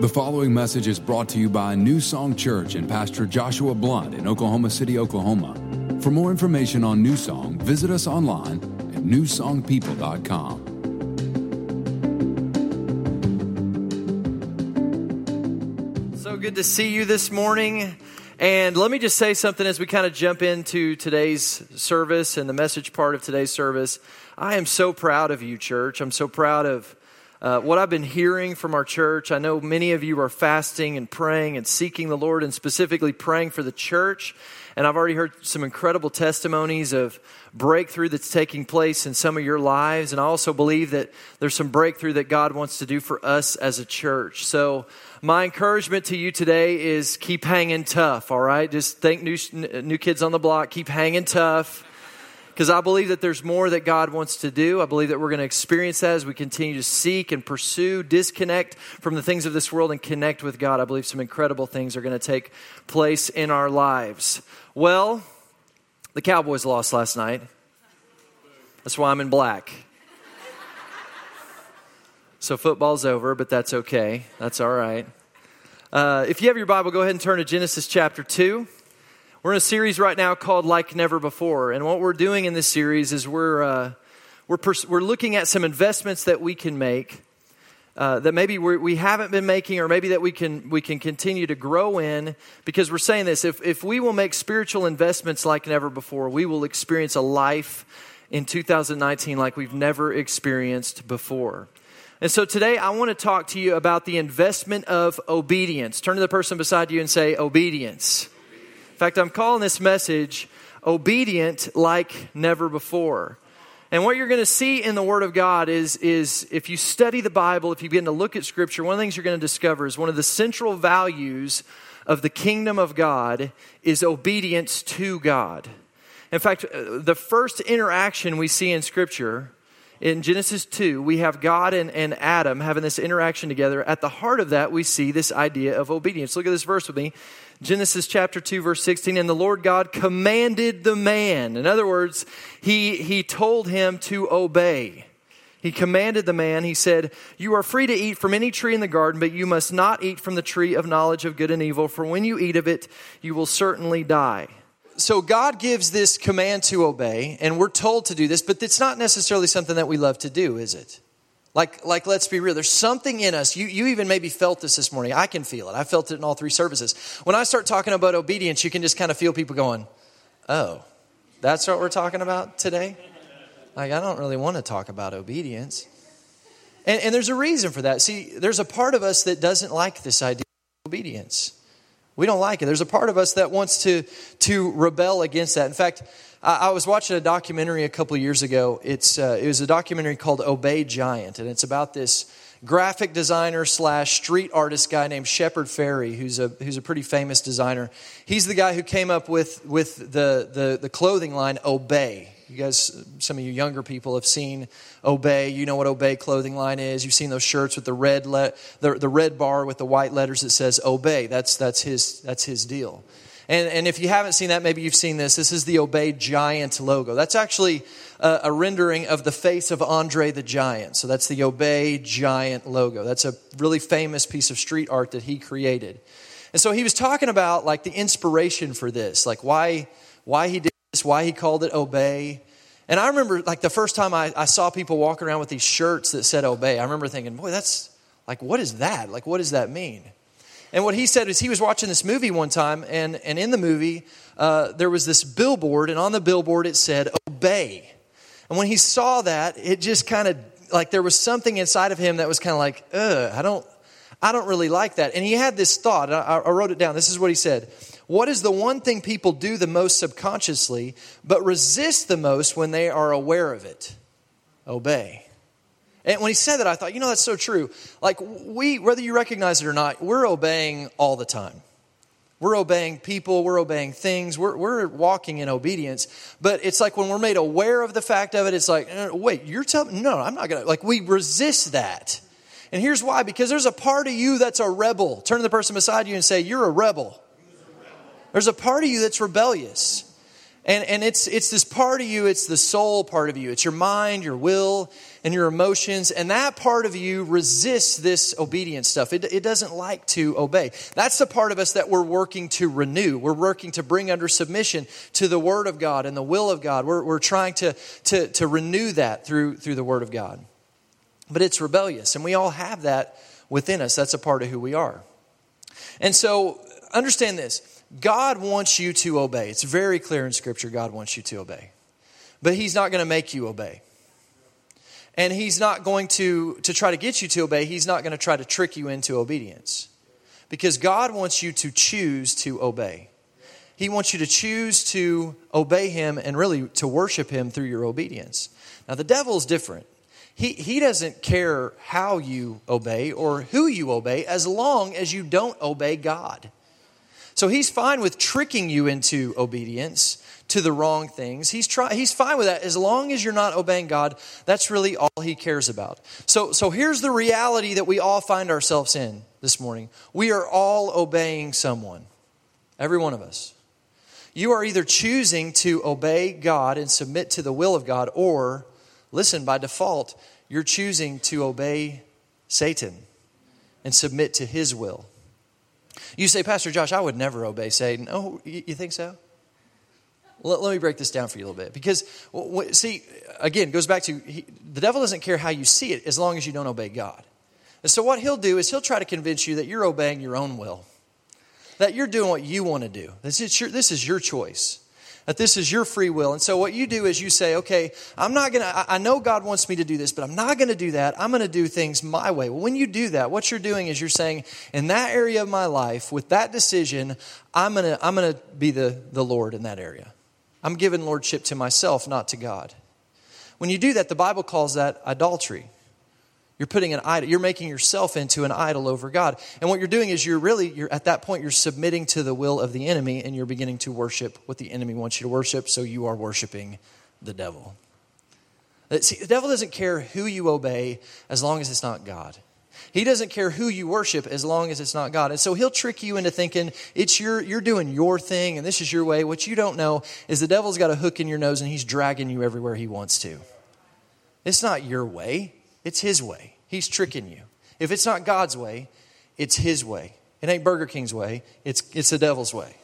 The following message is brought to you by New Song Church and Pastor Joshua Blunt in Oklahoma City, Oklahoma. For more information on New Song, visit us online at newsongpeople.com. So good to see you this morning. And let me just say something as we kind of jump into today's service and the message part of today's service. I am so proud of you, church. I'm so proud of uh, what I've been hearing from our church, I know many of you are fasting and praying and seeking the Lord and specifically praying for the church. And I've already heard some incredible testimonies of breakthrough that's taking place in some of your lives. And I also believe that there's some breakthrough that God wants to do for us as a church. So, my encouragement to you today is keep hanging tough, all right? Just think new, new kids on the block, keep hanging tough because I believe that there's more that God wants to do. I believe that we're going to experience that as we continue to seek and pursue, disconnect from the things of this world and connect with God. I believe some incredible things are going to take place in our lives. Well, the Cowboys lost last night. That's why I'm in black. So football's over, but that's okay. That's all right. Uh, if you have your Bible, go ahead and turn to Genesis chapter 2. We're in a series right now called Like Never Before. And what we're doing in this series is we're, uh, we're, pers- we're looking at some investments that we can make uh, that maybe we're, we have not been making or maybe that we can, we can continue to grow in because we're saying this if, if we will make spiritual investments like never before, we will experience a life in 2019 like we've never experienced before. And so today I want to talk to you about the investment of obedience. Turn to the person beside you and say, Obedience. In fact, I'm calling this message Obedient Like Never Before. And what you're going to see in the Word of God is, is if you study the Bible, if you begin to look at Scripture, one of the things you're going to discover is one of the central values of the kingdom of God is obedience to God. In fact, uh, the first interaction we see in Scripture, in Genesis 2, we have God and, and Adam having this interaction together. At the heart of that, we see this idea of obedience. Look at this verse with me. Genesis chapter 2 verse 16 and the Lord God commanded the man. In other words, he he told him to obey. He commanded the man, he said, You are free to eat from any tree in the garden, but you must not eat from the tree of knowledge of good and evil, for when you eat of it, you will certainly die. So God gives this command to obey, and we're told to do this, but it's not necessarily something that we love to do, is it? Like, like, let's be real. There's something in us. You, you even maybe felt this this morning. I can feel it. I felt it in all three services. When I start talking about obedience, you can just kind of feel people going, oh, that's what we're talking about today? Like, I don't really want to talk about obedience. And, and there's a reason for that. See, there's a part of us that doesn't like this idea of obedience. We don't like it. There's a part of us that wants to, to rebel against that. In fact, I, was watching a documentary a couple years ago. It's, uh, it was a documentary called Obey Giant, and it's about this graphic designer slash street artist guy named Shepard Fairey, who's a, who's a pretty famous designer. He's the guy who came up with, with the, the, the clothing line Obey. You guys, some of you younger people have seen Obey. You know what Obey clothing line is. You've seen those shirts with the red, le- the, the red bar with the white letters that says Obey. That's, that's, his, that's his deal. And, and if you haven't seen that, maybe you've seen this. This is the Obey Giant logo. That's actually a, a rendering of the face of Andre the Giant. So that's the Obey Giant logo. That's a really famous piece of street art that he created. And so he was talking about like the inspiration for this, like why, why he did this, why he called it Obey. And I remember like the first time I, I saw people walk around with these shirts that said Obey, I remember thinking, boy, that's like, what is that? Like, what does that mean? And what he said is he was watching this movie one time, and, and in the movie, uh, there was this billboard, and on the billboard it said, Obey. And when he saw that, it just kind of like there was something inside of him that was kind of like, ugh, I don't, I don't really like that. And he had this thought, I, I wrote it down. This is what he said What is the one thing people do the most subconsciously, but resist the most when they are aware of it? Obey. And when he said that, I thought, you know, that's so true. Like, we, whether you recognize it or not, we're obeying all the time. We're obeying people, we're obeying things, we're, we're walking in obedience. But it's like when we're made aware of the fact of it, it's like, uh, wait, you're telling no, I'm not going to. Like, we resist that. And here's why because there's a part of you that's a rebel. Turn to the person beside you and say, You're a rebel. There's a part of you that's rebellious. And, and it's, it's this part of you, it's the soul part of you. It's your mind, your will, and your emotions. And that part of you resists this obedience stuff. It, it doesn't like to obey. That's the part of us that we're working to renew. We're working to bring under submission to the Word of God and the will of God. We're, we're trying to, to, to renew that through, through the Word of God. But it's rebellious, and we all have that within us. That's a part of who we are. And so, understand this God wants you to obey. It's very clear in Scripture, God wants you to obey. But He's not going to make you obey. And He's not going to, to try to get you to obey, He's not going to try to trick you into obedience. Because God wants you to choose to obey. He wants you to choose to obey Him and really to worship Him through your obedience. Now, the devil is different. He, he doesn't care how you obey or who you obey as long as you don't obey God. So he's fine with tricking you into obedience to the wrong things. He's, try, he's fine with that as long as you're not obeying God. That's really all he cares about. So, so here's the reality that we all find ourselves in this morning we are all obeying someone, every one of us. You are either choosing to obey God and submit to the will of God, or, listen, by default, you're choosing to obey Satan and submit to his will. You say, Pastor Josh, I would never obey Satan. Oh, you think so? Let, me break this down for you a little bit. Because, see, again, goes back to he, the devil doesn't care how you see it as long as you don't obey God. And so, what he'll do is he'll try to convince you that you're obeying your own will, that you're doing what you want to do. This is your, this is your choice that this is your free will. And so what you do is you say, okay, I'm not going to, I know God wants me to do this, but I'm not going to do that. I'm going to do things my way. Well, when you do that, what you're doing is you're saying, in that area of my life, with that decision, I'm going to, I'm going to be the, the Lord in that area. I'm giving lordship to myself, not to God. When you do that, the Bible calls that idolatry. You're putting an idol, you're making yourself into an idol over God. And what you're doing is you're really, you're, at that point, you're submitting to the will of the enemy and you're beginning to worship what the enemy wants you to worship, so you are worshiping the devil. Uh, see, the devil doesn't care who you obey as long as it's not God. He doesn't care who you worship as long as it's not God. And so he'll trick you into thinking it's your, you're doing your thing and this is your way. What you don't know is the devil's got a hook in your nose and he's dragging you everywhere he wants to. It's not your way. It's His way. He's tricking you. If it's not God's way, it's His way. It ain't Burger King's way, it's, it's the devil's way.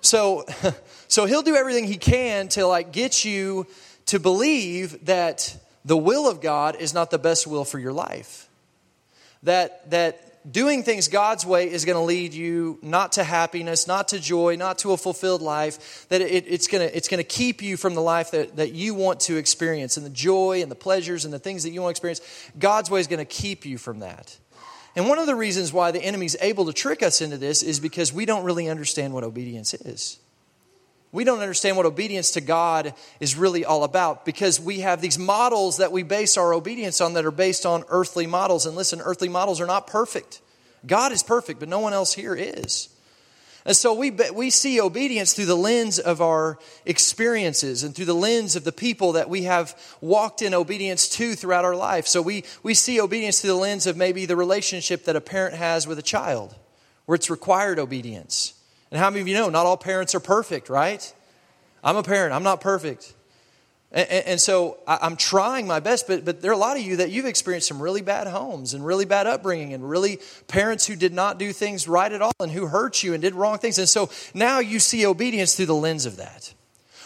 So, so he'll do everything he can to like get you to believe that the will of God is not the best will for your life. That, that doing things God's way is going to lead you not to happiness, not to joy, not to a fulfilled life, that it, it's going to, it's going to keep you from the life that, that you want to experience and the joy and the pleasures and the things that you want to experience. God's way is going to keep you from that. And one of the reasons why the enemy's able to trick us into this is because we don't really understand what obedience is we don't understand what obedience to God is really all about because we have these models that we base our obedience on that are based on earthly models. And listen, earthly models are not perfect. God is perfect, but no one else here is. And so we, we see obedience through the lens of our experiences and through the lens of the people that we have walked in obedience to throughout our life. So we, we see obedience through the lens of maybe the relationship that a parent has with a child, where it's required obedience. And how many of you know not all parents are perfect, right? I'm a parent, I'm not perfect. And, and, so I'm trying my best, but, but there are a lot of you that you've experienced some really bad homes and really bad upbringing and really parents who did not do things right at all and who hurt you and did wrong things. And so now you see obedience through the lens of that.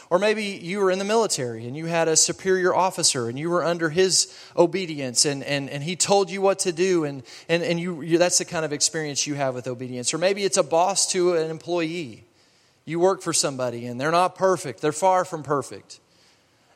Or maybe you were in the military and you had a superior officer and you were under his obedience and, and, and he told you what to do, and, and, and you, you, that's the kind of experience you have with obedience. Or maybe it's a boss to an employee. You work for somebody and they're not perfect, they're far from perfect.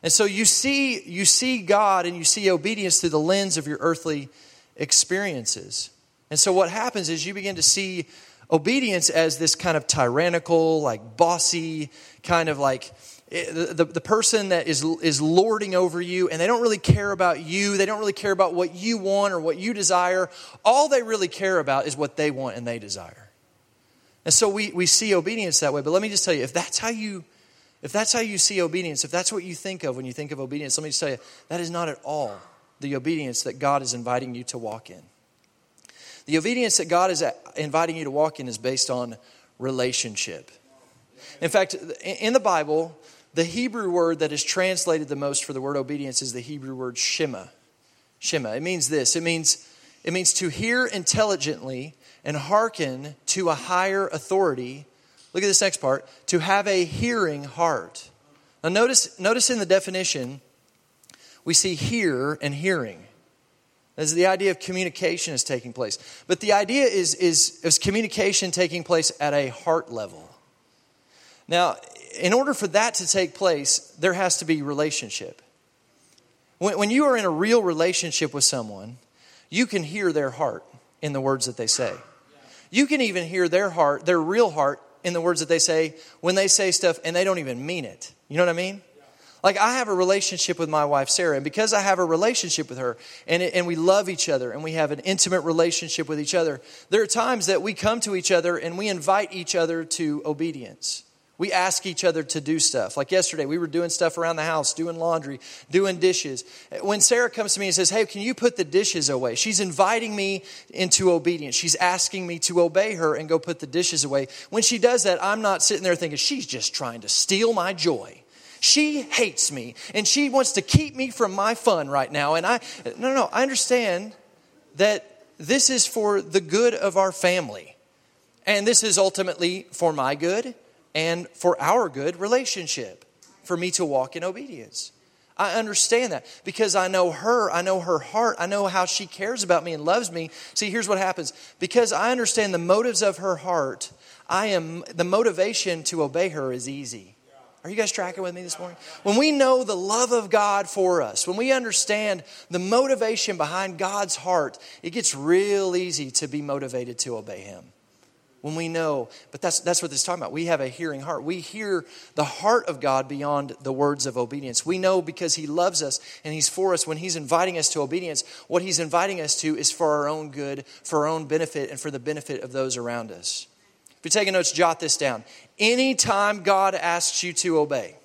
And so you see, you see God and you see obedience through the lens of your earthly experiences. And so what happens is you begin to see obedience as this kind of tyrannical, like bossy, kind of like the, the person that is, is lording over you and they don't really care about you they don't really care about what you want or what you desire. All they really care about is what they want and they desire. And so we, we see obedience that way. But let me just tell you if that's how you if that's how you see obedience if that's what you think of when you think of obedience let me just tell you that is not at all the obedience that god is inviting you to walk in. The obedience that god is inviting you to walk in is based on relationship. In fact, in the Bible, the Hebrew word that is translated the most for the word obedience is the Hebrew word shema. Shema. It means this. It means it means to hear intelligently and hearken to a higher authority. Look at this next part. To have a hearing heart. Now notice notice in the definition we see hear and hearing. As the idea of communication is taking place. But the idea is, is, is communication taking place at a heart level. Now, in order for that to take place, there has to be relationship. When, when you are in a real relationship with someone, you can hear their heart in the words that they say. You can even hear their heart, their real heart, in the words that they say when they say stuff and they don't even mean it. You know what I mean? Like, I have a relationship with my wife, Sarah, and because I have a relationship with her and, and we love each other and we have an intimate relationship with each other, there are times that we come to each other and we invite each other to obedience. We ask each other to do stuff. Like yesterday, we were doing stuff around the house, doing laundry, doing dishes. When Sarah comes to me and says, Hey, can you put the dishes away? She's inviting me into obedience. She's asking me to obey her and go put the dishes away. When she does that, I'm not sitting there thinking, She's just trying to steal my joy. She hates me and she wants to keep me from my fun right now. And I, no, no, I understand that this is for the good of our family. And this is ultimately for my good and for our good relationship, for me to walk in obedience. I understand that because I know her, I know her heart, I know how she cares about me and loves me. See, here's what happens. Because I understand the motives of her heart, I am the motivation to obey her is easy. Are you guys tracking with me this morning? When we know the love of God for us, when we understand the motivation behind God's heart, it gets real easy to be motivated to obey Him. When we know, but that's, that's what this is talking about. We have a hearing heart. We hear the heart of God beyond the words of obedience. We know because He loves us and He's for us. When He's inviting us to obedience, what He's inviting us to is for our own good, for our own benefit, and for the benefit of those around us. If you're taking notes, jot this down. Anytime God asks you to obey,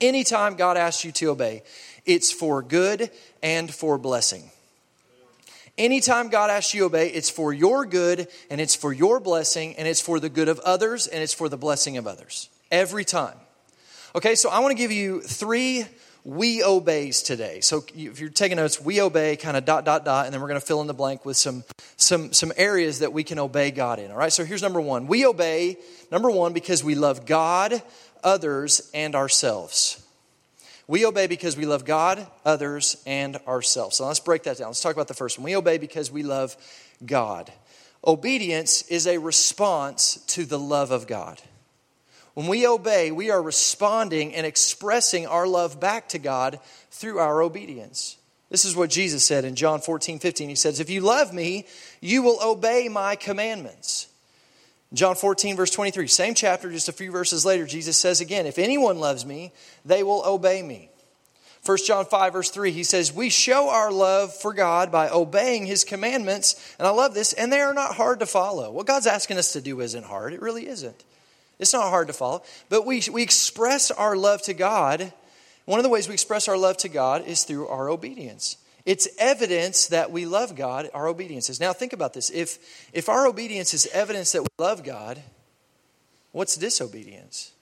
anytime God asks you to obey, it's for good and for blessing. Anytime God asks you to obey, it's for your good and it's for your blessing and it's for the good of others and it's for the blessing of others. Every time. Okay, so I want to give you three we obeys today. So if you're taking notes, we obey kind of dot dot dot, and then we're going to fill in the blank with some some some areas that we can obey God in. All right. So here's number one. We obey number one because we love God, others, and ourselves. We obey because we love God, others, and ourselves. So let's break that down. Let's talk about the first one. We obey because we love God. Obedience is a response to the love of God. When we obey, we are responding and expressing our love back to God through our obedience. This is what Jesus said in John 14, 15. He says, If you love me, you will obey my commandments. John 14, verse 23, same chapter, just a few verses later, Jesus says again, If anyone loves me, they will obey me. 1 John 5, verse 3, he says, We show our love for God by obeying his commandments. And I love this, and they are not hard to follow. What God's asking us to do isn't hard, it really isn't. It's not hard to follow. But we, we express our love to God. One of the ways we express our love to God is through our obedience. It's evidence that we love God, our obedience is. Now, think about this. If, if our obedience is evidence that we love God, what's disobedience?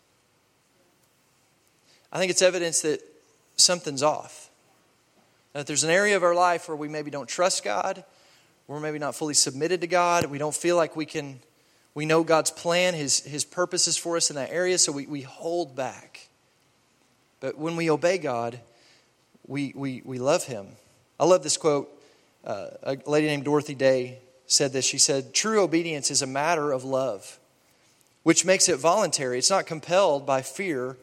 I think it's evidence that something's off. That there's an area of our life where we maybe don't trust God, we're maybe not fully submitted to God, we don't feel like we can, we know God's plan, His, His purposes for us in that area, so we, we hold back. But when we obey God, we, we, we love Him. I love this quote. Uh, a lady named Dorothy Day said this. She said, True obedience is a matter of love, which makes it voluntary. It's not compelled by fear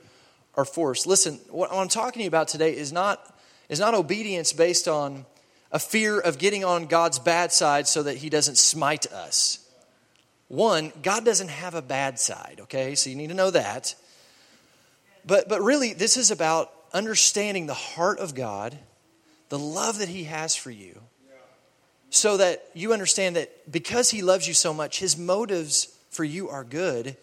or force. Listen, what I'm talking to you about today is not, is not obedience based on a fear of getting on God's bad side so that He doesn't smite us. One, God doesn't have a bad side, okay? So you need to know that. But, but really, this is about understanding the heart of God the love that He has for you, so that you understand that because He loves you so much, His motives for you are good.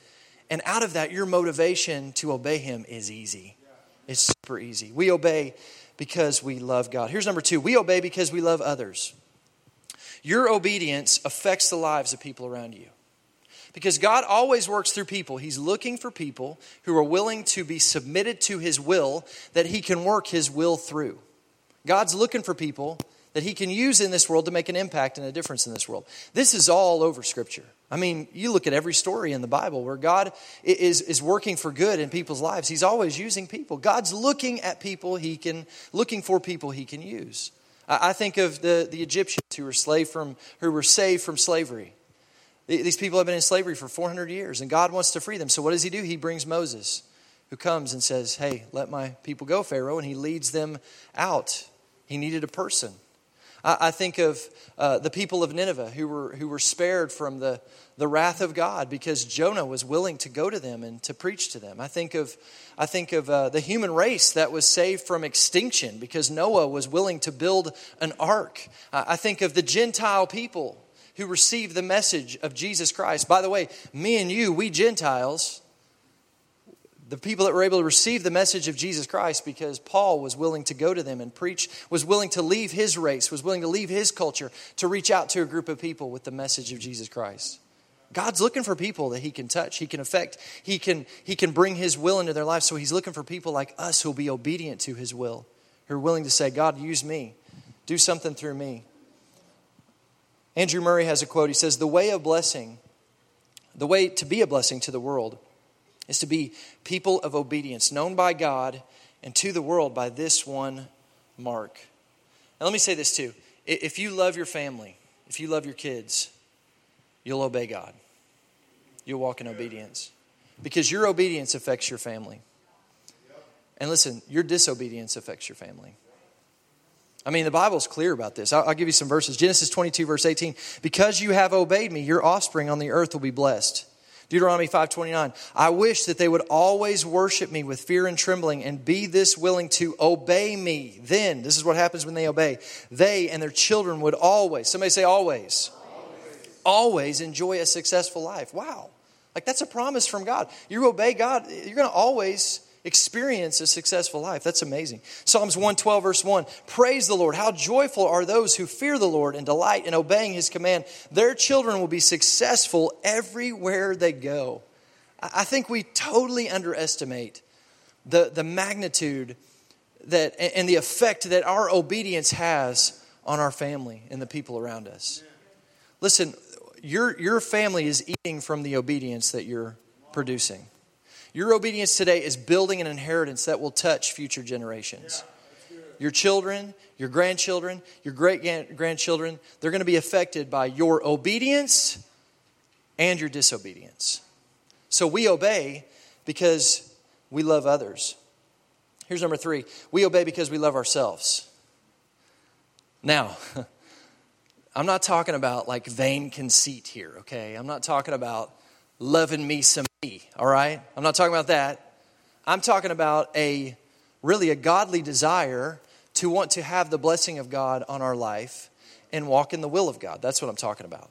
And out of that, your motivation to obey Him is easy. It's super easy. We obey because we love God. Here's number two we obey because we love others. Your obedience affects the lives of people around you. Because God always works through people. He's looking for people who are willing to be submitted to His will that He can work His will through. God's looking for people that He can use in this world to make an impact and a difference in this world. This is all over Scripture. I mean, you look at every story in the Bible where God is, is working for good in people's lives. He's always using people. God's looking at people he can, looking for people he can use. I, I think of the, the Egyptians who were, slave from, who were saved from slavery. These people have been in slavery for 400 years, and God wants to free them. So, what does He do? He brings Moses, who comes and says, Hey, let my people go, Pharaoh, and He leads them out. He needed a person. I, I think of uh, the people of Nineveh who were, who were spared from the, the wrath of God because Jonah was willing to go to them and to preach to them. I think of, I think of uh, the human race that was saved from extinction because Noah was willing to build an ark. I think of the Gentile people who received the message of Jesus Christ. By the way, me and you, we Gentiles, the people that were able to receive the message of Jesus Christ because Paul was willing to go to them and preach, was willing to leave his race, was willing to leave his culture to reach out to a group of people with the message of Jesus Christ. God's looking for people that he can touch, he can affect, he can, he can bring his will into their life. So he's looking for people like us who'll be obedient to his will, who are willing to say, God, use me, do something through me. Andrew Murray has a quote. He says, The way of blessing, the way to be a blessing to the world, is to be people of obedience, known by God and to the world by this one mark. Now, let me say this too. If you love your family, if you love your kids, you'll obey God. You'll walk in obedience. Because your obedience affects your family. And listen, your disobedience affects your family. I mean, the Bible's clear about this. I'll, I'll, give you some verses. Genesis 22, verse 18. Because you have obeyed me, your offspring on the earth will be blessed. Deuteronomy 5:29 I wish that they would always worship me with fear and trembling and be this willing to obey me. Then this is what happens when they obey. They and their children would always somebody say always always, always enjoy a successful life. Wow. Like that's a promise from God. You obey God you're going to always experience a successful life. That's amazing. Psalms 112, verse 1 Praise the Lord. How joyful are those who fear the Lord and delight in obeying his command. Their children will be successful everywhere they go. I think we totally underestimate the, the magnitude that and the effect that our obedience has on our family and the people around us. Listen, your, your family is eating from the obedience that you're producing. Your obedience today is building an inheritance that will touch future generations. Your children, your grandchildren, your great grandchildren, they're going to be affected by your obedience and your disobedience. So we obey because we love others. Here's number three we obey because we love ourselves. Now, I'm not talking about like vain conceit here, okay? I'm not talking about loving me some me, all right? I'm not talking about that. I'm talking about a really a godly desire to want to have the blessing of God on our life and walk in the will of God. That's what I'm talking about.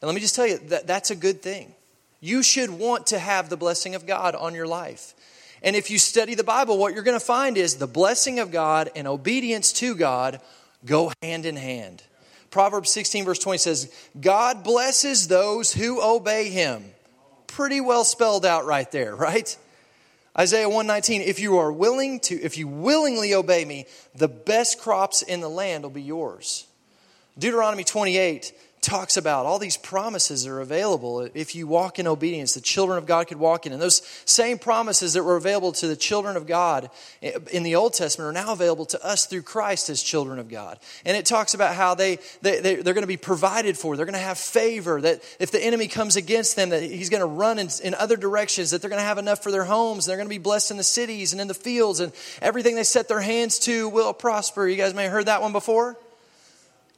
And let me just tell you that that's a good thing. You should want to have the blessing of God on your life. And if you study the Bible, what you're going to find is the blessing of God and obedience to God go hand in hand. Proverbs 16, verse 20 says, God blesses those who obey him pretty well spelled out right there, right? Isaiah 119, if you are willing to, if you willingly obey me, the best crops in the land will be yours. Deuteronomy 28, talks about all these promises are available if you walk in obedience. The children of god could walk in. And those same promises that were available to the children of god in the old testament are now available to us through christ as children of god. And it talks about how they, they, they are going to be provided for. They're going to have favor that if the enemy comes against them that he's going to run in, in other directions that they're going to have enough for their homes they're going to be blessed in the cities and in the fields and everything they set their hands to will prosper. You guys may have heard that one before?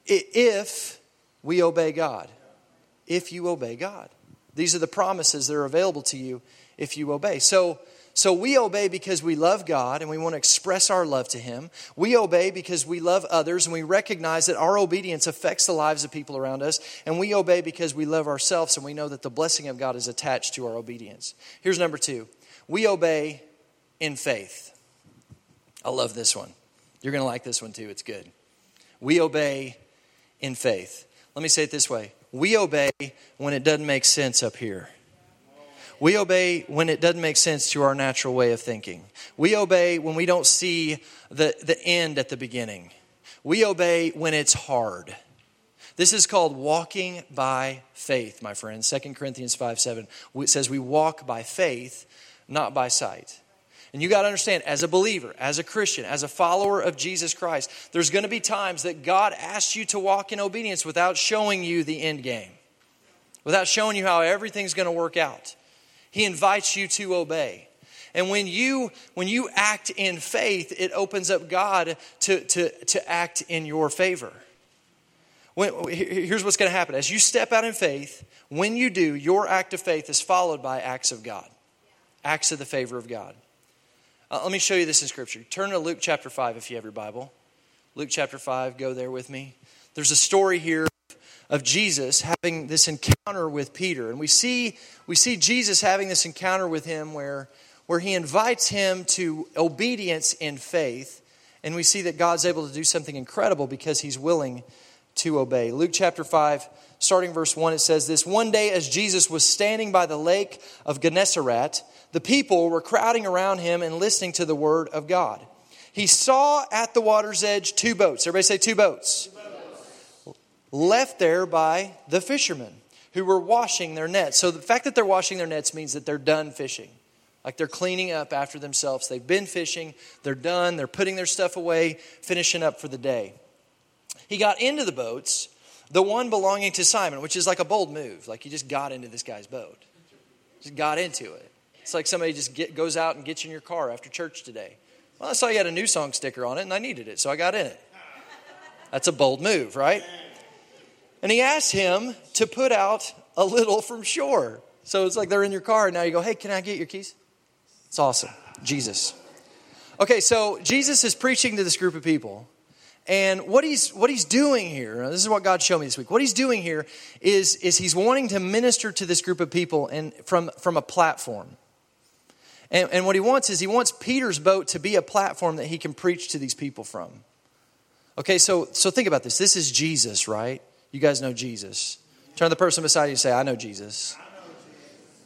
If we obey God. If you obey God. These are the promises that are available to you if you obey. So, so we obey because we love God and we want to express our love to Him. We obey because we love others and we recognize that our obedience affects the lives of people around us. And we obey because we love ourselves and we know that the blessing of God is attached to our obedience. Here's number two we obey in faith. I love this one. You're going to like this one too. It's good. We obey in faith. Let me say it this way we obey when it doesn't make sense up here. We obey when it doesn't make sense to our natural way of thinking. We obey when we don't see the, the end at the beginning. We obey when it's hard. This is called walking by faith, my friends. 2 Corinthians 5 7 it says we walk by faith, not by sight. And you got to understand, as a believer, as a Christian, as a follower of Jesus Christ, there's going to be times that God asks you to walk in obedience without showing you the end game, without showing you how everything's going to work out. He invites you to obey. And when you when you act in faith, it opens up God to, to, to act in your favor. When, here's what's going to happen. As you step out in faith, when you do, your act of faith is followed by acts of God, acts of the favor of God. Uh, let me show you this in Scripture. Turn to Luke chapter 5 if you have your Bible. Luke chapter 5, go there with me. There's a story here of Jesus having this encounter with Peter. And we see, we see Jesus having this encounter with him where, where he invites him to obedience in faith. And we see that God's able to do something incredible because he's willing to obey. Luke chapter 5, starting verse 1, it says this One day, as Jesus was standing by the lake of Gennesaret, the people were crowding around him and listening to the word of God. He saw at the water's edge two boats. Everybody say two boats. Left there by the fishermen who were washing their nets. So the fact that they're washing their nets means that they're done fishing. Like they're cleaning up after themselves. They've been fishing, they're done, they're putting their stuff away, finishing up for the day. He got into the boats, the one belonging to Simon, which is like a bold move. Like he just got into this guy's boat, just got into it. It's like somebody just get, goes out and gets in your car after church today. Well, I saw you had a new song sticker on it, and I needed it, so I got in it. That's a bold move, right? And he asked him to put out a little from shore. So it's like they're in your car, and now you go, hey, can I get your keys? It's awesome. Jesus. Okay, so Jesus is preaching to this group of people. And what he's, what he's doing here, this is what God showed me this week. What he's doing here is, is he's wanting to minister to this group of people and from, from a platform. And, and what he wants is he wants Peter's boat to be a platform that he can preach to these people from. Okay, so, so think about this. This is Jesus, right? You guys know Jesus. Turn the person beside you and say, I know Jesus.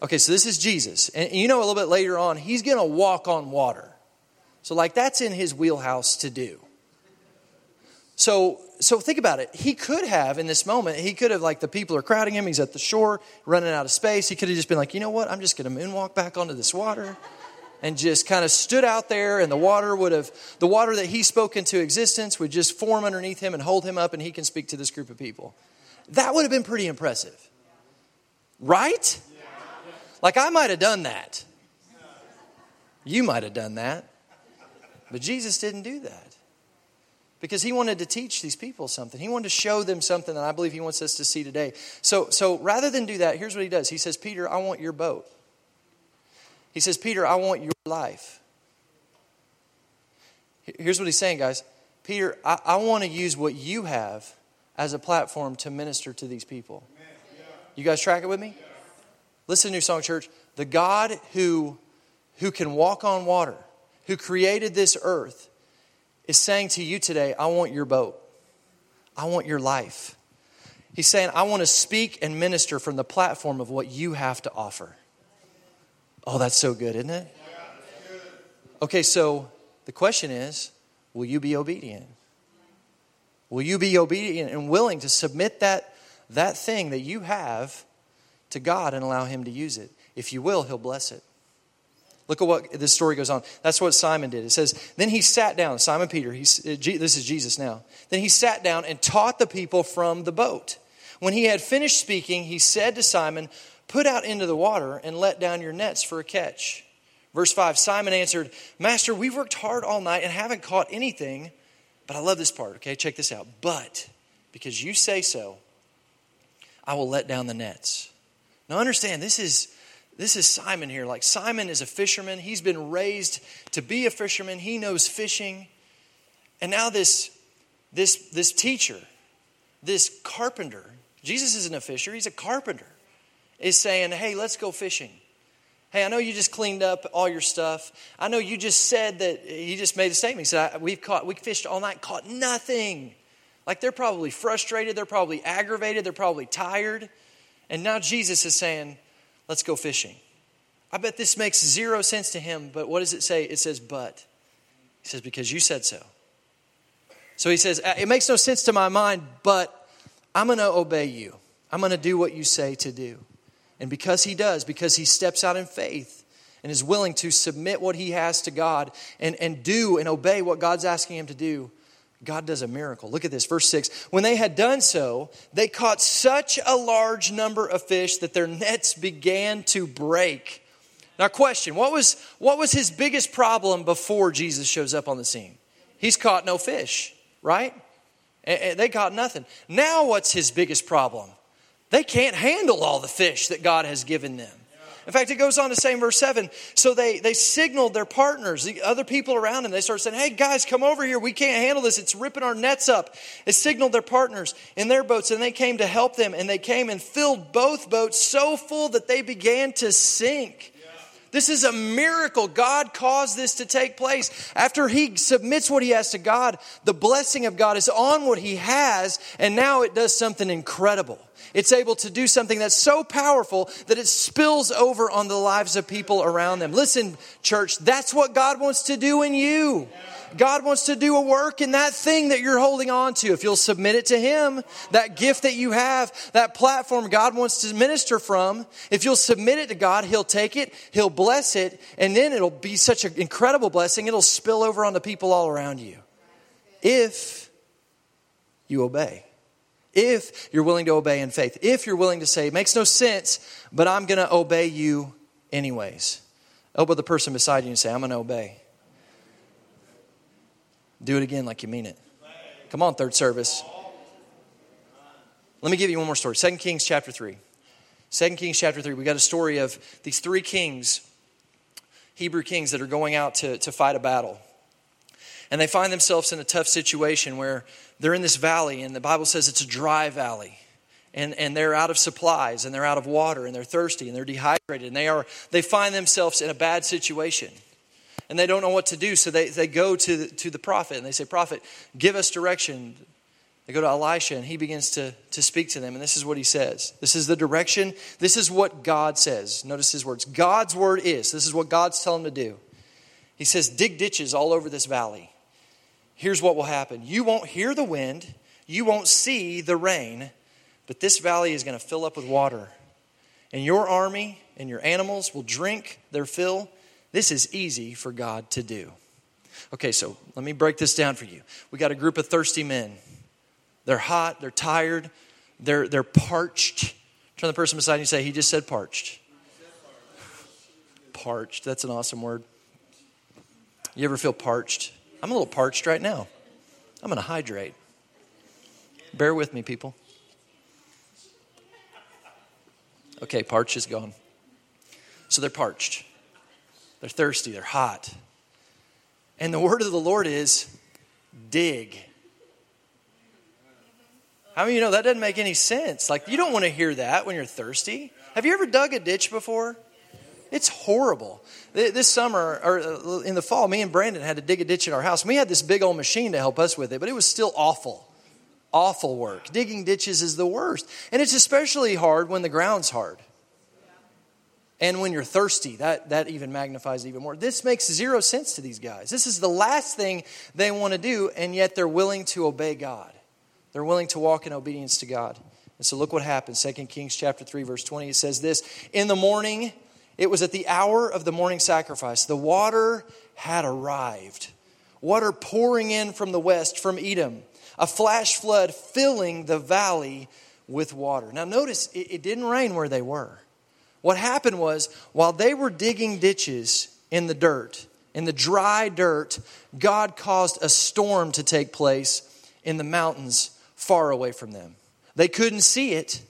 Okay, so this is Jesus. And you know a little bit later on, he's going to walk on water. So, like, that's in his wheelhouse to do. So, so think about it. He could have, in this moment, he could have, like, the people are crowding him. He's at the shore, running out of space. He could have just been like, you know what? I'm just going to moonwalk back onto this water and just kind of stood out there, and the water would have, the water that he spoke into existence would just form underneath him and hold him up, and he can speak to this group of people. That would have been pretty impressive. Right? Like, I might have done that. You might have done that. But Jesus didn't do that because he wanted to teach these people something. He wanted to show them something that I believe he wants us to see today. So, so rather than do that, here's what he does. He says, Peter, I want your boat. He says, Peter, I want your life. Here's what he's saying, guys. Peter, I, I want to use what you have as a platform to minister to these people. You guys track it with me? Listen, to New Song Church. The God who, who can walk on water, who created this earth, is saying to you today, I want your boat. I want your life. He's saying, I want to speak and minister from the platform of what you have to offer. Oh, that's so good, isn't it? Okay, so the question is will you be obedient? Will you be obedient and willing to submit that, that thing that you have to God and allow Him to use it? If you will, He'll bless it. Look at what this story goes on. That's what Simon did. It says, Then he sat down, Simon Peter, he's, uh, this is Jesus now. Then he sat down and taught the people from the boat. When he had finished speaking, he said to Simon, Put out into the water and let down your nets for a catch. Verse 5 Simon answered, Master, we've worked hard all night and haven't caught anything. But I love this part, okay? Check this out. But because you say so, I will let down the nets. Now understand, this is this is Simon here. Like Simon is a fisherman. He's been raised to be a fisherman. He knows fishing. And now this this this teacher, this carpenter, Jesus isn't a fisher, he's a carpenter, is saying, "Hey, let's go fishing." Hey, I know you just cleaned up all your stuff. I know you just said that he just made a statement. He said, "We've caught we fished all night, caught nothing." Like they're probably frustrated, they're probably aggravated, they're probably tired. And now Jesus is saying, Let's go fishing. I bet this makes zero sense to him, but what does it say? It says, but. He says, because you said so. So he says, uh, it makes no sense to my mind, but I'm going to obey you. I'm going to do what you say to do. And because he does, because he steps out in faith and is willing to submit what he has to God and, and do and obey what God's asking him to do, God does a miracle. Look at this, verse 6. When they had done so, they caught such a large number of fish that their nets began to break. Now, question what was, what was his biggest problem before Jesus shows up on the scene? He's caught no fish, right? They caught nothing. Now, what's his biggest problem? They can't handle all the fish that God has given them. In fact, it goes on to say in verse 7 so they, they signaled their partners, the other people around them. They started saying, Hey, guys, come over here. We can't handle this. It's ripping our nets up. They signaled their partners in their boats, and they came to help them. And they came and filled both boats so full that they began to sink. This is a miracle. God caused this to take place. After he submits what he has to God, the blessing of God is on what he has, and now it does something incredible. It's able to do something that's so powerful that it spills over on the lives of people around them. Listen, church, that's what God wants to do in you. God wants to do a work in that thing that you're holding on to. If you'll submit it to Him, that gift that you have, that platform God wants to minister from, if you'll submit it to God, He'll take it, He'll bless it, and then it'll be such an incredible blessing, it'll spill over on the people all around you. If you obey. If you're willing to obey in faith. If you're willing to say, it makes no sense, but I'm going to obey you anyways. Elbow the person beside you and say, I'm going to obey. Do it again like you mean it. Come on, third service. Let me give you one more story. Second Kings chapter 3. 2 Kings chapter 3. We got a story of these three kings, Hebrew kings, that are going out to, to fight a battle. And they find themselves in a tough situation where they're in this valley, and the Bible says it's a dry valley. And, and they're out of supplies, and they're out of water, and they're thirsty, and they're dehydrated, and they, are, they find themselves in a bad situation and they don't know what to do. So they, they go to the, to the prophet and they say, Prophet, give us direction. They go to Elisha and he begins to, to speak to them. And this is what he says. This is the direction. This is what God says. Notice his words. God's word is. This is what God's telling him to do. He says, Dig ditches all over this valley. Here's what will happen you won't hear the wind, you won't see the rain, but this valley is going to fill up with water. And your army and your animals will drink their fill this is easy for God to do. Okay, so let me break this down for you. We got a group of thirsty men. They're hot, they're tired, they're, they're parched. Turn the person beside you and say, He just said parched. Parched, that's an awesome word. You ever feel parched? I'm a little parched right now. I'm going to hydrate. Bear with me, people. Okay, parched is gone. So they're parched. They're thirsty, they're hot. And the word of the Lord is dig. How many of you know that doesn't make any sense? Like, you don't want to hear that when you're thirsty. Have you ever dug a ditch before? It's horrible. This summer, or uh, in the fall, me and Brandon had to dig a ditch in our house. We had this big old machine to help us with it, but it was still awful. Awful work. Digging ditches is the worst. And it's especially hard when the ground's hard. And when you're thirsty, that, that even magnifies even more. This makes zero sense to these guys. This is the last thing they want to do, and yet they're willing to obey God. They're willing to walk in obedience to God. And so look what happens. 2 Kings chapter 3, verse 20, it says this In the morning, it was at the hour of the morning sacrifice. The water had arrived. Water pouring in from the west, from Edom. A flash flood filling the valley with water. Now notice, it, it didn't rain where they were. What happened was, while they were digging ditches in the dirt, in the dry dirt, God caused a storm to take place in the mountains far away from them. They couldn't see it.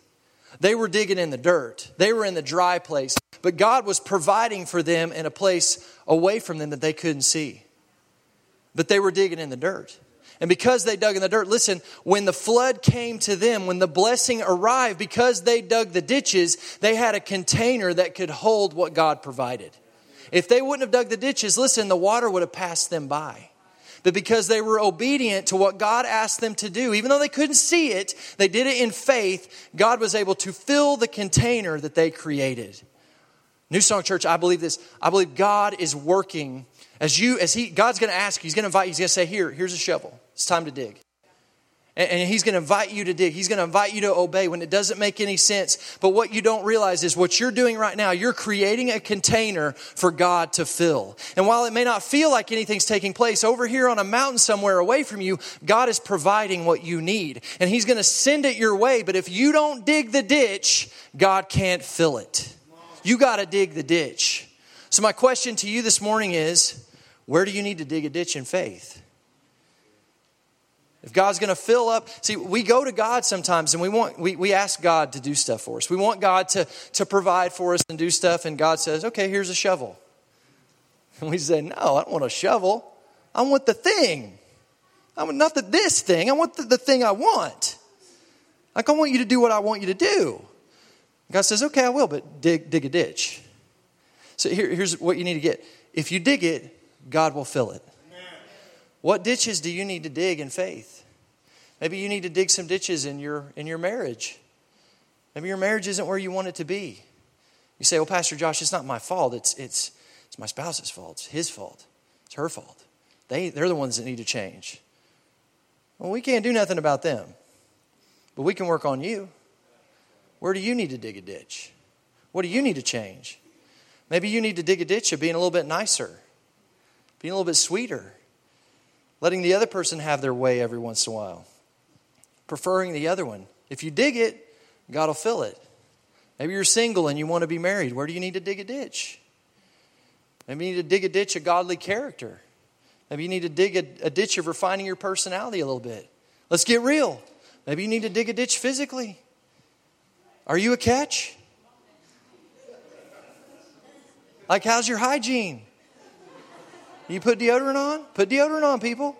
They were digging in the dirt, they were in the dry place, but God was providing for them in a place away from them that they couldn't see. But they were digging in the dirt. And because they dug in the dirt, listen, when the flood came to them, when the blessing arrived, because they dug the ditches, they had a container that could hold what God provided. If they wouldn't have dug the ditches, listen, the water would have passed them by. But because they were obedient to what God asked them to do, even though they couldn't see it, they did it in faith, God was able to fill the container that they created. New Song Church, I believe this. I believe God is working as you, as He, God's going to ask you, He's going to invite you, He's going to say, Here, here's a shovel. It's time to dig. And, He's going to invite you to dig. He's going to invite you to obey when it doesn't make any sense. But what you don't realize is what you're doing right now, you're creating a container for God to fill. And while it may not feel like anything's taking place, over here on a mountain somewhere away from you, God is providing what you need. And He's going to send it your way. But if you don't dig the ditch, God can't fill it. You got to dig the ditch. So, my question to you this morning is where do you need to dig a ditch in faith? If God's going to fill up, see, we go to God sometimes and we want, we, we ask God to do stuff for us. We want God to, to provide for us and do stuff, and God says, okay, here's a shovel. And we say, no, I don't want a shovel. I want the thing. I want not the this thing. I want the, the thing I want. Like I want you to do what I want you to do. God says, okay, I will, but dig, dig a ditch. So here, here's what you need to get. If you dig it, God will fill it. What ditches do you need to dig in faith? Maybe you need to dig some ditches in your, in your marriage. Maybe your marriage isn't where you want it to be. You say, well, Pastor Josh, it's not my fault. It's, it's, it's my spouse's fault. It's his fault. It's her fault. They, they're the ones that need to change. Well, we can't do nothing about them, but we can work on you. Where do you need to dig a ditch? What do you need to change? Maybe you need to dig a ditch of being a little bit nicer, being a little bit sweeter, letting the other person have their way every once in a while, preferring the other one. If you dig it, God will fill it. Maybe you're single and you want to be married. Where do you need to dig a ditch? Maybe you need to dig a ditch of godly character. Maybe you need to dig a, a ditch of refining your personality a little bit. Let's get real. Maybe you need to dig a ditch physically. Are you a catch? Like, how's your hygiene? You put deodorant on? Put deodorant on, people.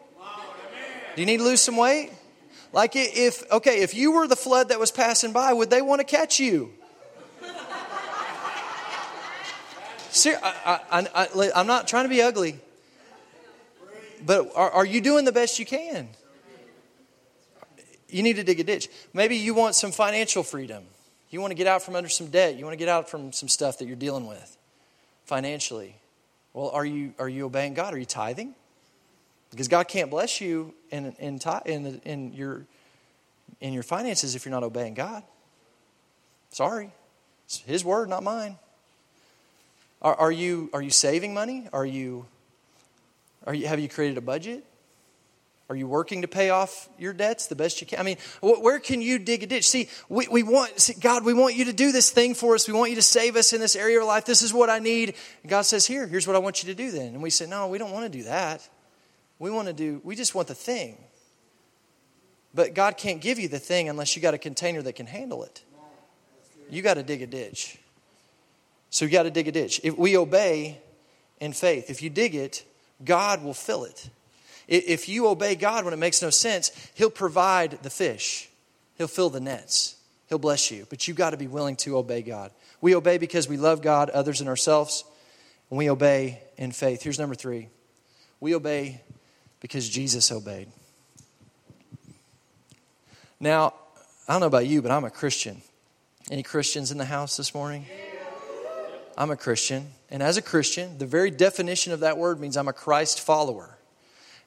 Do you need to lose some weight? Like, if, okay, if you were the flood that was passing by, would they want to catch you? I, I, am not trying to be ugly, but are, are you doing the best you can? You need to dig a ditch. Maybe you want some financial freedom. You want to get out from under some debt. You want to get out from some stuff that you're dealing with financially. Well, are you, are you obeying God? Are you tithing? Because God can't bless you in, in, in, in, your, in your finances if you're not obeying God. Sorry. It's His word, not mine. Are, are, you, are you saving money? Are you, are you, have you created a budget? Are you working to pay off your debts the best you can? I mean, where can you dig a ditch? See, we, we want, see, God, we want you to do this thing for us. We want you to save us in this area of life. This is what I need. And God says, Here, here's what I want you to do then. And we say, No, we don't want to do that. We want to do, we just want the thing. But God can't give you the thing unless you got a container that can handle it. You got to dig a ditch. So you got to dig a ditch. If we obey in faith, if you dig it, God will fill it. If you obey God when it makes no sense, He'll provide the fish, He'll fill the nets, He'll bless you. But you've got to be willing to obey God. We obey because we love God, others, and ourselves, and we obey in faith. Here's number three we obey because Jesus obeyed. Now, I don't know about you, but I'm a Christian. Any Christians in the house this morning? I'm a Christian. And as a Christian, the very definition of that word means I'm a Christ follower.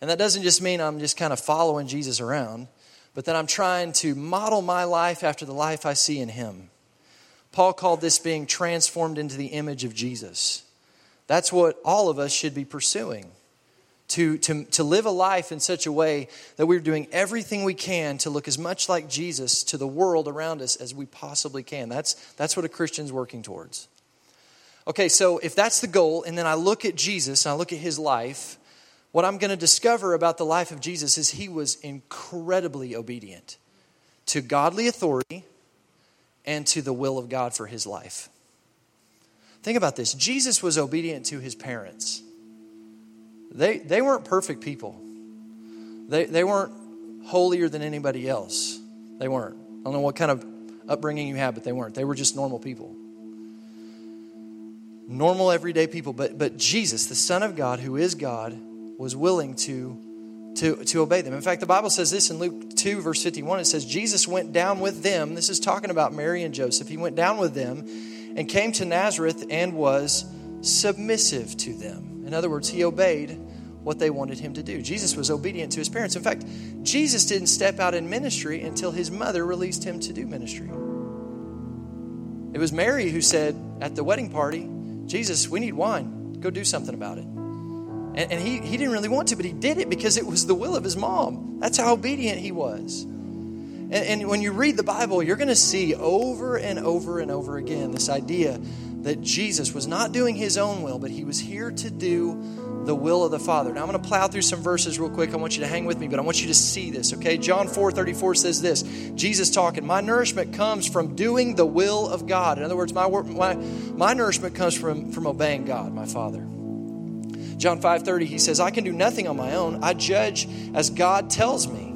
And that doesn't just mean I'm just kind of following Jesus around, but that I'm trying to model my life after the life I see in him. Paul called this being transformed into the image of Jesus. That's what all of us should be pursuing. To, to, to live a life in such a way that we're doing everything we can to look as much like Jesus to the world around us as we possibly can. That's, that's what a Christian's working towards. Okay, so if that's the goal, and then I look at Jesus and I look at his life, what I'm going to discover about the life of Jesus is he was incredibly obedient to godly authority and to the will of God for his life. Think about this Jesus was obedient to his parents. They, they weren't perfect people, they, they weren't holier than anybody else. They weren't. I don't know what kind of upbringing you had, but they weren't. They were just normal people. Normal, everyday people. But, but Jesus, the Son of God, who is God, was willing to, to, to obey them. In fact, the Bible says this in Luke 2, verse 51. It says, Jesus went down with them. This is talking about Mary and Joseph. He went down with them, and came to Nazareth and was submissive to them. In other words, he obeyed what they wanted him to do. Jesus was obedient to his parents. In fact, Jesus didn't step out in ministry until his mother released him to do ministry. It was Mary who said at the wedding party, Jesus, we need wine. Go do something about it. And, and he, he didn't really want to, but he did it because it was the will of his mom. That's how obedient he was. And, and when you read the Bible, you're going to see over and over and over again this idea that Jesus was not doing his own will, but he was here to do the will of the Father. Now I'm going to plow through some verses real quick. I want you to hang with me, but I want you to see this, okay? John 4 34 says this Jesus talking, My nourishment comes from doing the will of God. In other words, my, my, my nourishment comes from, from obeying God, my Father. John 5:30 he says, I can do nothing on my own. I judge as God tells me.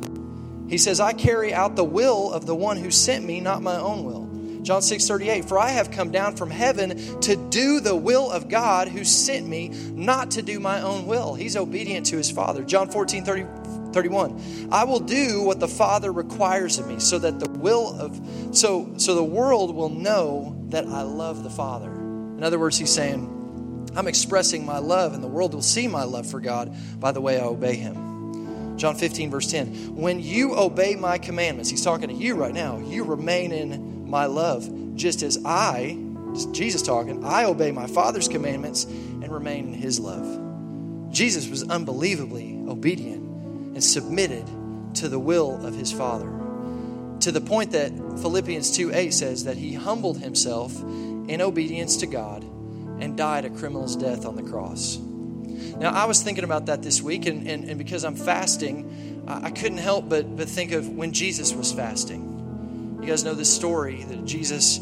He says, I carry out the will of the one who sent me, not my own will. John 6:38 for I have come down from heaven to do the will of God who sent me, not to do my own will. He's obedient to his Father. John 14 30, 31, I will do what the Father requires of me, so that the will of so so the world will know that I love the Father. In other words, he's saying, I'm expressing my love, and the world will see my love for God by the way I obey him. John 15, verse 10. When you obey my commandments, he's talking to you right now, you remain in my love, just as I, Jesus talking, I obey my Father's commandments and remain in his love. Jesus was unbelievably obedient and submitted to the will of his Father. To the point that Philippians 2 8 says that he humbled himself in obedience to God and died a criminal's death on the cross. Now, I was thinking about that this week, and, and, and because I'm fasting, I couldn't help but, but think of when Jesus was fasting. You guys know this story that Jesus,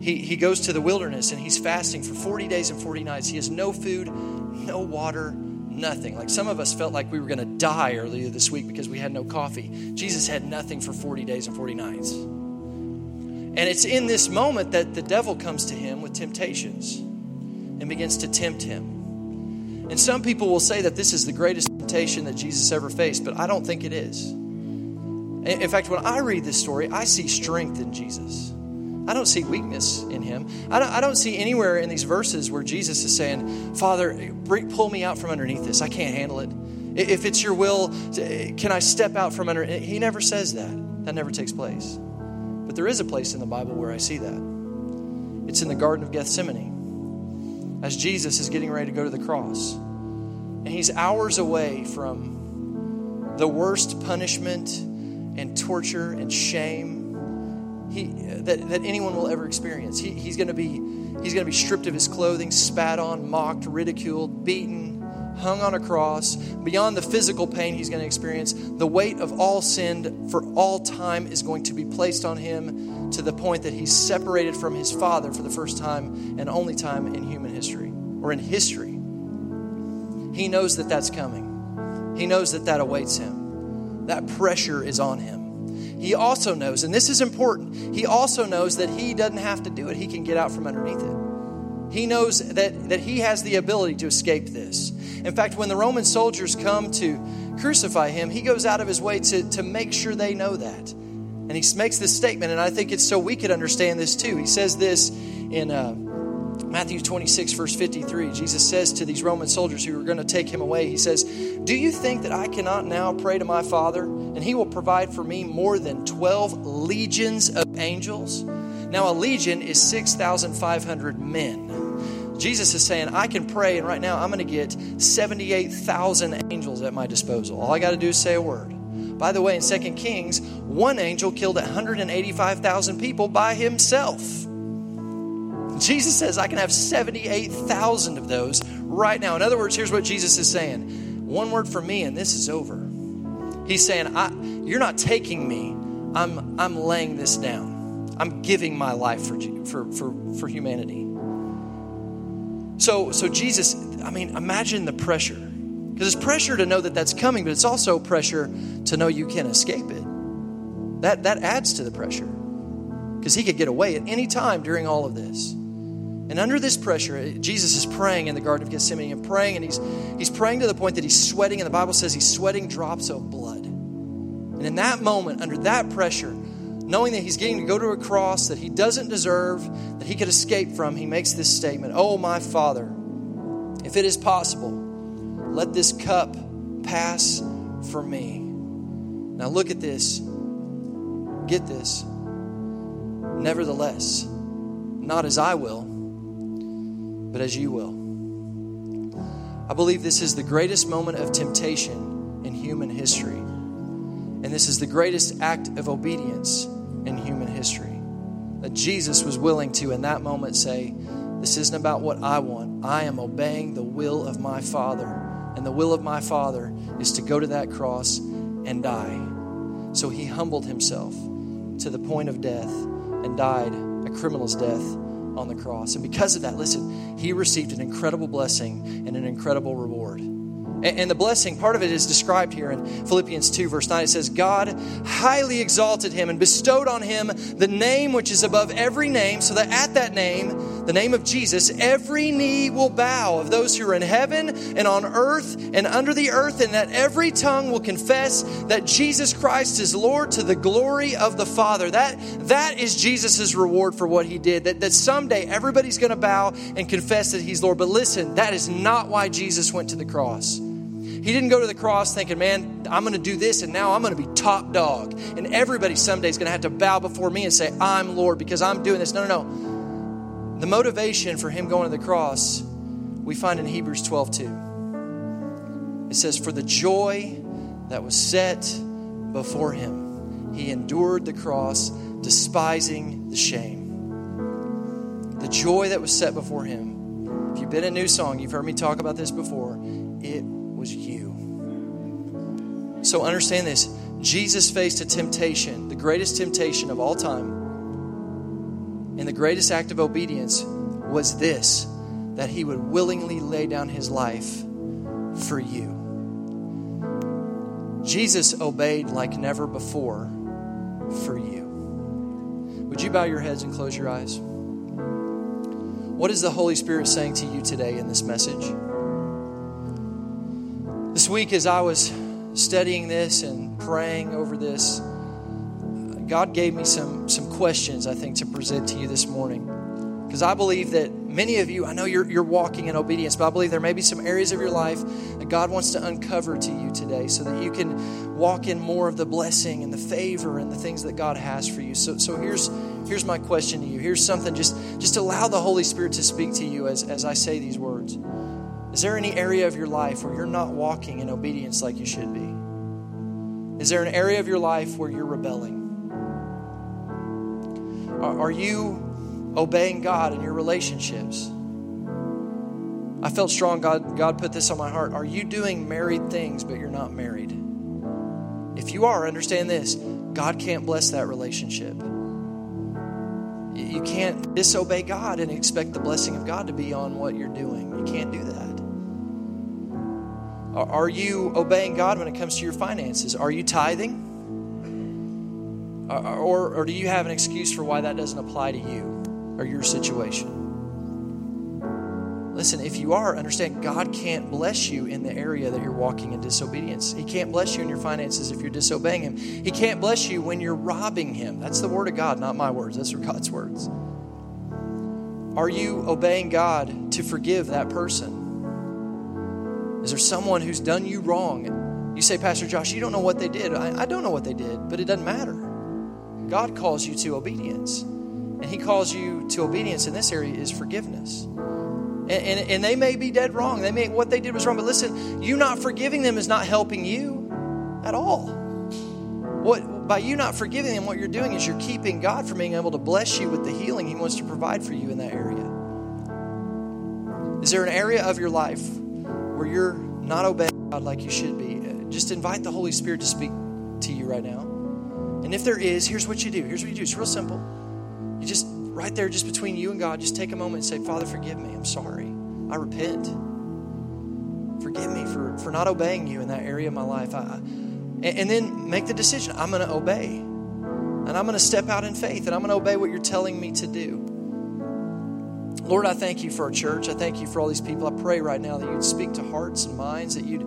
he, he goes to the wilderness and he's fasting for 40 days and 40 nights. He has no food, no water, nothing. Like some of us felt like we were going to die earlier this week because we had no coffee. Jesus had nothing for 40 days and 40 nights. And it's in this moment that the devil comes to him with temptations and begins to tempt him. And some people will say that this is the greatest temptation that Jesus ever faced, but I don't think it is. In fact, when I read this story, I see strength in Jesus. I don't see weakness in him. I don't, I don't see anywhere in these verses where Jesus is saying, Father, pull me out from underneath this. I can't handle it. If it's your will, can I step out from under? He never says that. That never takes place. But there is a place in the Bible where I see that. It's in the Garden of Gethsemane as Jesus is getting ready to go to the cross. And he's hours away from the worst punishment and torture and shame he, that, that anyone will ever experience. He, he's going to be he's going to be stripped of his clothing, spat on, mocked, ridiculed, beaten, hung on a cross. Beyond the physical pain he's going to experience, the weight of all sin for all time is going to be placed on him to the point that he's separated from his father for the first time and only time in human history or in history. He knows that that's coming. He knows that that awaits him that pressure is on him. He also knows, and this is important, he also knows that he doesn't have to do it. He can get out from underneath it. He knows that, that he has the ability to escape this. In fact, when the Roman soldiers come to crucify him, he goes out of his way to, to make sure they know that. And he makes this statement, and I think it's so we could understand this too. He says this in uh, Matthew 26, verse 53, Jesus says to these Roman soldiers who are going to take him away, He says, Do you think that I cannot now pray to my Father, and He will provide for me more than 12 legions of angels? Now, a legion is 6,500 men. Jesus is saying, I can pray, and right now I'm going to get 78,000 angels at my disposal. All I got to do is say a word. By the way, in 2 Kings, one angel killed 185,000 people by himself. Jesus says, I can have 78,000 of those right now. In other words, here's what Jesus is saying one word from me, and this is over. He's saying, I, You're not taking me, I'm, I'm laying this down. I'm giving my life for, for, for, for humanity. So, so Jesus, I mean, imagine the pressure. Because it's pressure to know that that's coming, but it's also pressure to know you can't escape it. That, that adds to the pressure. Because he could get away at any time during all of this. And under this pressure, Jesus is praying in the Garden of Gethsemane and praying, and he's, he's praying to the point that he's sweating, and the Bible says he's sweating drops of blood. And in that moment, under that pressure, knowing that he's getting to go to a cross that he doesn't deserve, that he could escape from, he makes this statement Oh, my Father, if it is possible, let this cup pass from me. Now, look at this. Get this. Nevertheless, not as I will, but as you will. I believe this is the greatest moment of temptation in human history. And this is the greatest act of obedience in human history. That Jesus was willing to, in that moment, say, This isn't about what I want. I am obeying the will of my Father. And the will of my Father is to go to that cross and die. So he humbled himself to the point of death and died a criminal's death on the cross. And because of that, listen, he received an incredible blessing and an incredible reward. And the blessing, part of it is described here in Philippians 2, verse 9. It says, God highly exalted him and bestowed on him the name which is above every name, so that at that name, the name of Jesus, every knee will bow of those who are in heaven and on earth and under the earth, and that every tongue will confess that Jesus Christ is Lord to the glory of the Father. That, that is Jesus' reward for what he did. That, that someday everybody's going to bow and confess that he's Lord. But listen, that is not why Jesus went to the cross. He didn't go to the cross thinking, man, I'm going to do this and now I'm going to be top dog. And everybody someday is going to have to bow before me and say, I'm Lord because I'm doing this. No, no, no. The motivation for him going to the cross, we find in Hebrews 12 2. It says, For the joy that was set before him, he endured the cross, despising the shame. The joy that was set before him. If you've been a New Song, you've heard me talk about this before. It was you. So understand this Jesus faced a temptation, the greatest temptation of all time. And the greatest act of obedience was this that he would willingly lay down his life for you. Jesus obeyed like never before for you. Would you bow your heads and close your eyes? What is the Holy Spirit saying to you today in this message? This week, as I was studying this and praying over this, God gave me some, some questions, I think, to present to you this morning. Because I believe that many of you, I know you're, you're walking in obedience, but I believe there may be some areas of your life that God wants to uncover to you today so that you can walk in more of the blessing and the favor and the things that God has for you. So, so here's, here's my question to you. Here's something, just, just allow the Holy Spirit to speak to you as, as I say these words. Is there any area of your life where you're not walking in obedience like you should be? Is there an area of your life where you're rebelling? Are you obeying God in your relationships? I felt strong. God, God put this on my heart. Are you doing married things, but you're not married? If you are, understand this God can't bless that relationship. You can't disobey God and expect the blessing of God to be on what you're doing. You can't do that. Are you obeying God when it comes to your finances? Are you tithing? Or, or do you have an excuse for why that doesn't apply to you or your situation? Listen, if you are, understand God can't bless you in the area that you're walking in disobedience. He can't bless you in your finances if you're disobeying Him. He can't bless you when you're robbing Him. That's the word of God, not my words. That's God's words. Are you obeying God to forgive that person? Is there someone who's done you wrong? You say, Pastor Josh, you don't know what they did. I, I don't know what they did, but it doesn't matter. God calls you to obedience. And He calls you to obedience in this area is forgiveness. And, and, and, they may be dead wrong. They may what they did was wrong. But listen, you not forgiving them is not helping you at all. What by you not forgiving them, what you're doing is you're keeping God from being able to bless you with the healing He wants to provide for you in that area. Is there an area of your life where you're not obeying God like you should be, just invite the Holy Spirit to speak to you right now. And if there is, here's what you do. Here's what you do. It's real simple. You just, right there, just between you and God, just take a moment and say, Father, forgive me. I'm sorry. I repent. Forgive me for, for not obeying you in that area of my life. I, and, and then make the decision I'm going to obey. And I'm going to step out in faith and I'm going to obey what you're telling me to do. Lord, I thank you for our church. I thank you for all these people. I pray right now that you'd speak to hearts and minds, that you'd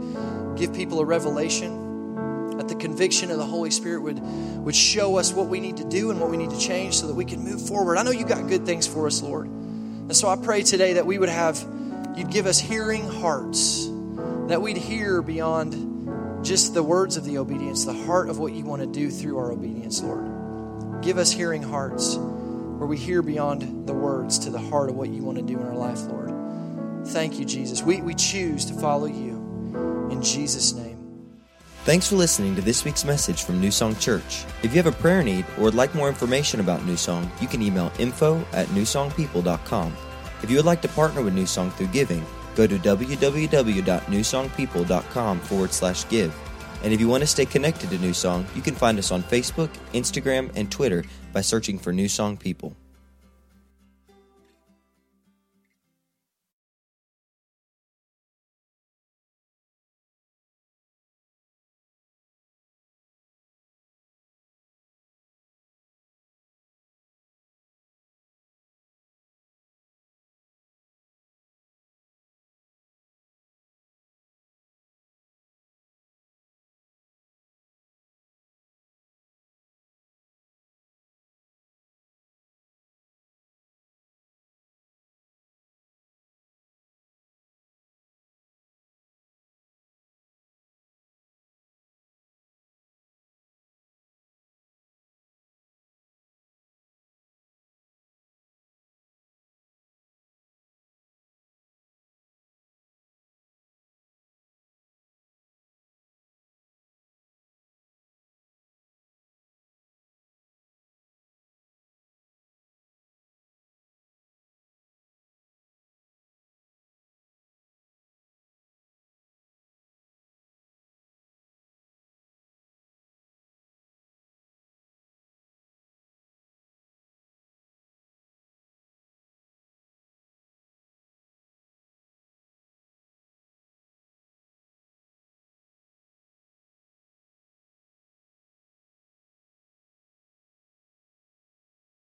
give people a revelation. that the conviction of the Holy Spirit would, would show us what we need to do and what we need to change so that we can move forward. I know you got good things for us, Lord. And so I pray today that we would have, you'd give us hearing hearts, that we'd hear beyond just the words of the obedience, the heart of what you want to do through our obedience, Lord. Give us hearing hearts where we hear beyond the words to the heart of what you want to do in our life, Lord. Thank you, Jesus. We, we choose to follow you. In Jesus' name. Thanks for listening to this week's message from New Song Church. If you have a prayer need or would like more information about New Song, you can email info at newsongpeople.com. If you would like to partner with New Song through giving, go to www.newsongpeople.com forward slash give. And if you want to stay connected to New Song, you can find us on Facebook, Instagram, and Twitter by searching for New Song People.